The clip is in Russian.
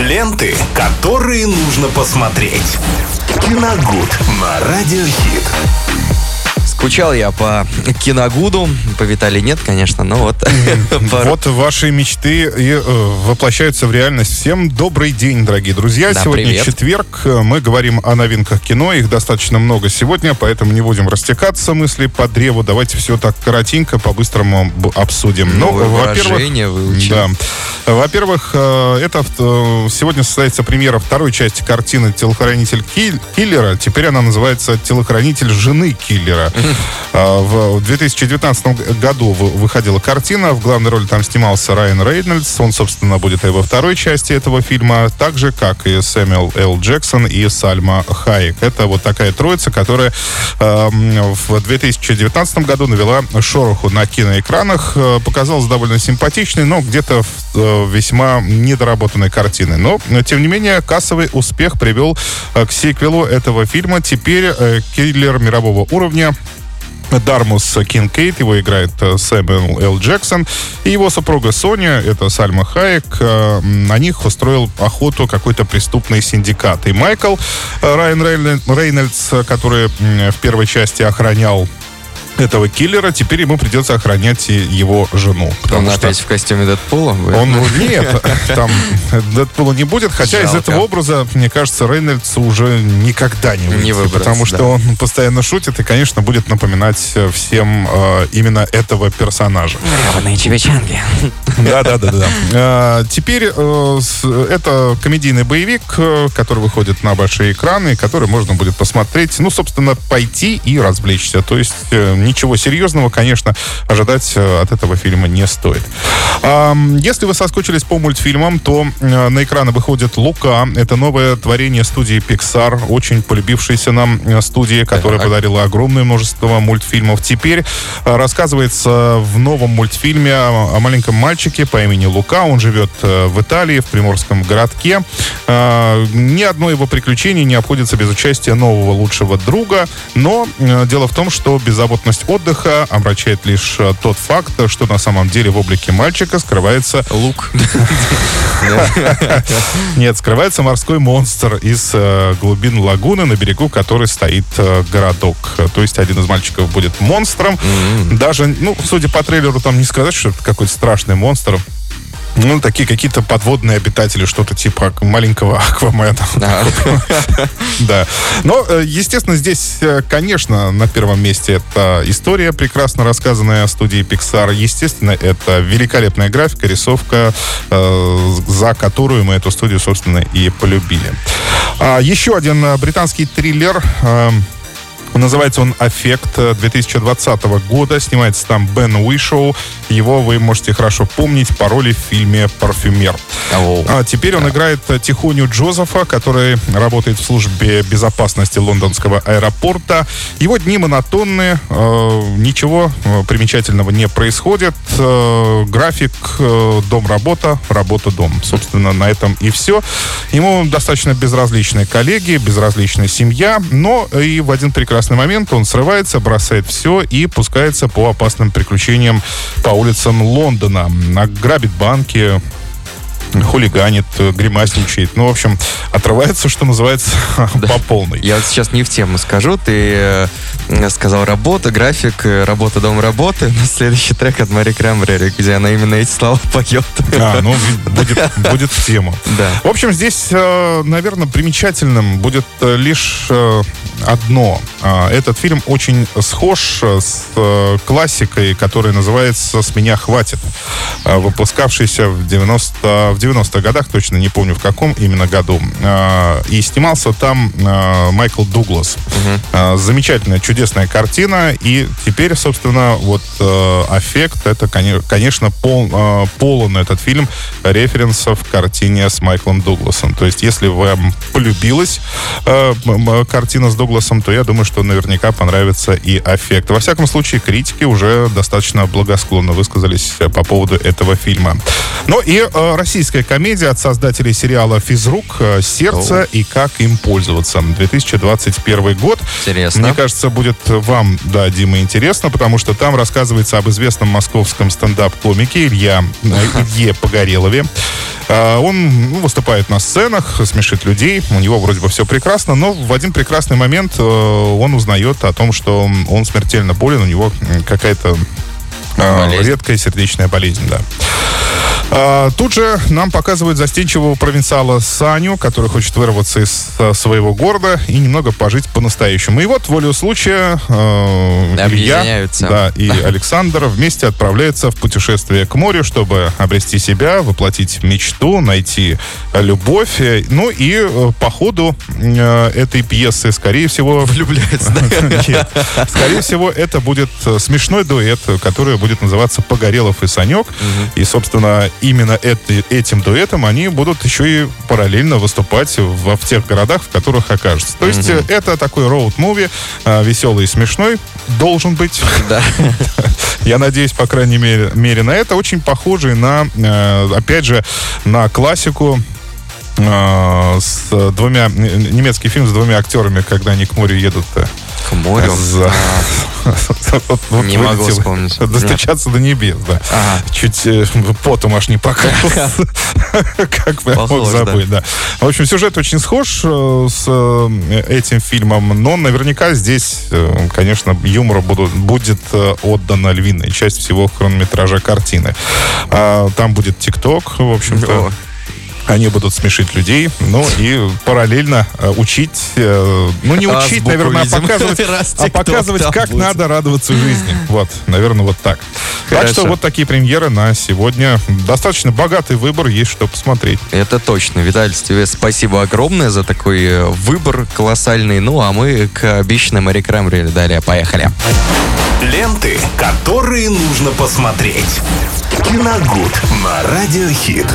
Ленты, которые нужно посмотреть. Киногуд на Радиохит. Скучал я по Киногуду, по Виталии нет, конечно, но вот. Вот ваши мечты и, э, воплощаются в реальность. Всем добрый день, дорогие друзья. Да, сегодня привет. четверг. Мы говорим о новинках кино. Их достаточно много сегодня, поэтому не будем растекаться мысли по древу. Давайте все так коротенько, по-быстрому обсудим. Ну, Новое во-первых, выражение выучил. да. Во-первых, э, это э, сегодня состоится премьера второй части картины «Телохранитель киллера». Теперь она называется «Телохранитель жены киллера». А, В 2019 году вы- выходила картина. В главной роли там снимался Райан Рейнольдс. Он, собственно, будет и во второй части этого фильма. Так же, как и Сэмюэл Л. Джексон и Сальма Хайек. Это вот такая троица, которая в 2019 году навела шороху на киноэкранах. Э, Показалась довольно симпатичной, но где-то в, э, весьма недоработанной картиной. Но, тем не менее, кассовый успех привел э, к сиквелу этого фильма. Теперь э, киллер мирового уровня Дариус Кинкейд, его играет э, Сэмюэл Л. Джексон, и его супруга Соня, это Сальма Хайек, на них устроил охоту какой-то преступный синдикат. И Майкл Райан Рейн- Рейнольдс, который в первой части охранял этого киллера, теперь ему придется охранять его жену. Он что опять в костюме Дэдпула? будет? он, ну, нет, там Дэдпула не будет, хотя из Жалко. этого образа, мне кажется, Рейнольдс уже никогда не выйдет. Не выбраться, потому что да. он постоянно шутит и, конечно, будет напоминать э, всем э, именно этого персонажа. Гребаные чебечанки. Да, да, да, да. А, Теперь э, это комедийный боевик, э, который выходит на большие экраны, который можно будет посмотреть, ну, собственно, пойти и развлечься. То есть э, ничего серьезного, конечно, ожидать э, от этого фильма не стоит. Если вы соскучились по мультфильмам, то э, на экраны выходит «Лука». Это новое творение студии Pixar, очень полюбившейся нам э, студии, которая Так. подарила огромное множество мультфильмов. Теперь рассказывается в новом мультфильме о, маленьком мальчике по имени Лука. Он живет в Италии, в приморском городке. Ни одно его приключение не обходится без участия нового лучшего друга. Но дело в том, что беззаботность отдыха омрачает лишь э, тот факт, что на самом деле в облике мальчика скрывается Лук. нет, скрывается морской монстр из э, глубин лагуны, на берегу которой стоит э, городок. То есть один из мальчиков будет монстром. Даже, ну, судя по трейлеру, там не сказать, что это какой-то страшный монстр. Ну, такие какие-то подводные обитатели, что-то типа маленького Аквамена. Да. Но, э, естественно, здесь, э, конечно, на первом месте это история, прекрасно рассказанная студией Pixar. Естественно, это великолепная графика, рисовка, э, за которую мы эту студию, собственно, и полюбили. А, Еще один британский триллер. Э, Называется он «Аффект» э, 2020 года. Снимается там Бен Уишоу. Его вы можете хорошо помнить по роли в фильме «Парфюмер». Ау. А теперь он играет э, Тихоню Джозефа, который работает в службе безопасности лондонского аэропорта. Его дни монотонны, э, ничего э, примечательного не происходит. Э, график э, дом-работа, работа-дом. Собственно, на этом и все. Ему достаточно безразличные коллеги, безразличная семья, но и в один прекрасный момент он срывается, бросает все и пускается по опасным приключениям по улицам Лондона. Грабит банки, хулиганит, э, гримасничает. Ну, в общем, отрывается, что называется, по полной. Я вот сейчас не в тему скажу. Ты э, сказал работа, график, э, работа, дом, работы. Но следующий трек от Мари Крамбрери, где она именно эти слова поет. А, ну, будет, будет в тему. Да. В общем, здесь, наверное, примечательным будет лишь одно. Этот фильм очень схож с классикой, которая называется «С меня хватит», выпускавшейся в 90, в 90-х годах, точно не помню в каком именно году. А, И снимался там э, Майкл Дуглас. А, Замечательная, чудесная картина. И теперь, собственно, вот э, «Аффект» — это, коне- конечно, пол, полон этот фильм референсов к картине с Майклом Дугласом. То есть, если вам полюбилась картина с Дугласом, то я думаю, что наверняка понравится и «Аффект». Во всяком случае, критики уже достаточно благосклонно высказались э, по поводу этого фильма. Ну и э, российская комедия от создателей сериала «Физрук. э, Сердце и как им пользоваться». 2021 год. Интересно. Мне кажется, будет вам, да, Дима, интересно, потому что там рассказывается об известном московском стендап-комике Илья, э, Илье Погорелове. А, он ну, выступает на сценах, смешит людей, у него вроде бы все прекрасно, но в один прекрасный момент э, он узнает о том, что он смертельно болен, у него какая-то э, редкая сердечная болезнь, да. А, тут же нам показывают застенчивого провинциала Саню, который хочет вырваться из а, своего города и немного пожить по-настоящему. И вот, волю случая, э, Илья да, и Александр вместе отправляются в путешествие к морю, чтобы обрести себя, воплотить мечту, найти любовь. Ну и э, по ходу э, этой пьесы, скорее всего... Влюбляется, да? Скорее всего, это будет смешной дуэт, который будет называться «Погорелов и Санек». И, собственно, именно это, этим дуэтом они будут еще и параллельно выступать в, в тех городах, в которых окажутся. То есть mm-hmm. это такой роуд-муви, а, веселый и смешной, должен быть. Да. Я надеюсь, по крайней мере, мере на это. Очень похожий на, э, опять же, на классику э, с двумя немецкий фильм с двумя актерами, когда они к морю едут. Э, к морю? За... Не могу вспомнить. Достучаться до небес, да. Чуть э, потом аж не покрылся. Как бы мог забыть, да. В общем, сюжет очень схож э, с э, этим фильмом, но наверняка здесь, конечно, юмору будет отдана львиная часть всего хронометража картины. А, там будет ТикТок, в общем-то. Они будут смешить людей, ну и параллельно э, учить, э, ну не учить, Азбуку, наверное, а показывать, а показывать как будет. надо радоваться жизни. Вот, наверное, вот так. Хорошо. Так что вот такие премьеры на сегодня. Достаточно богатый выбор, есть что посмотреть. Это точно. Виталий, тебе спасибо огромное за такой э, выбор колоссальный. Ну, а мы к обещанным рекламам далее. Поехали. Ленты, которые нужно посмотреть. Киногуд на Радиохит.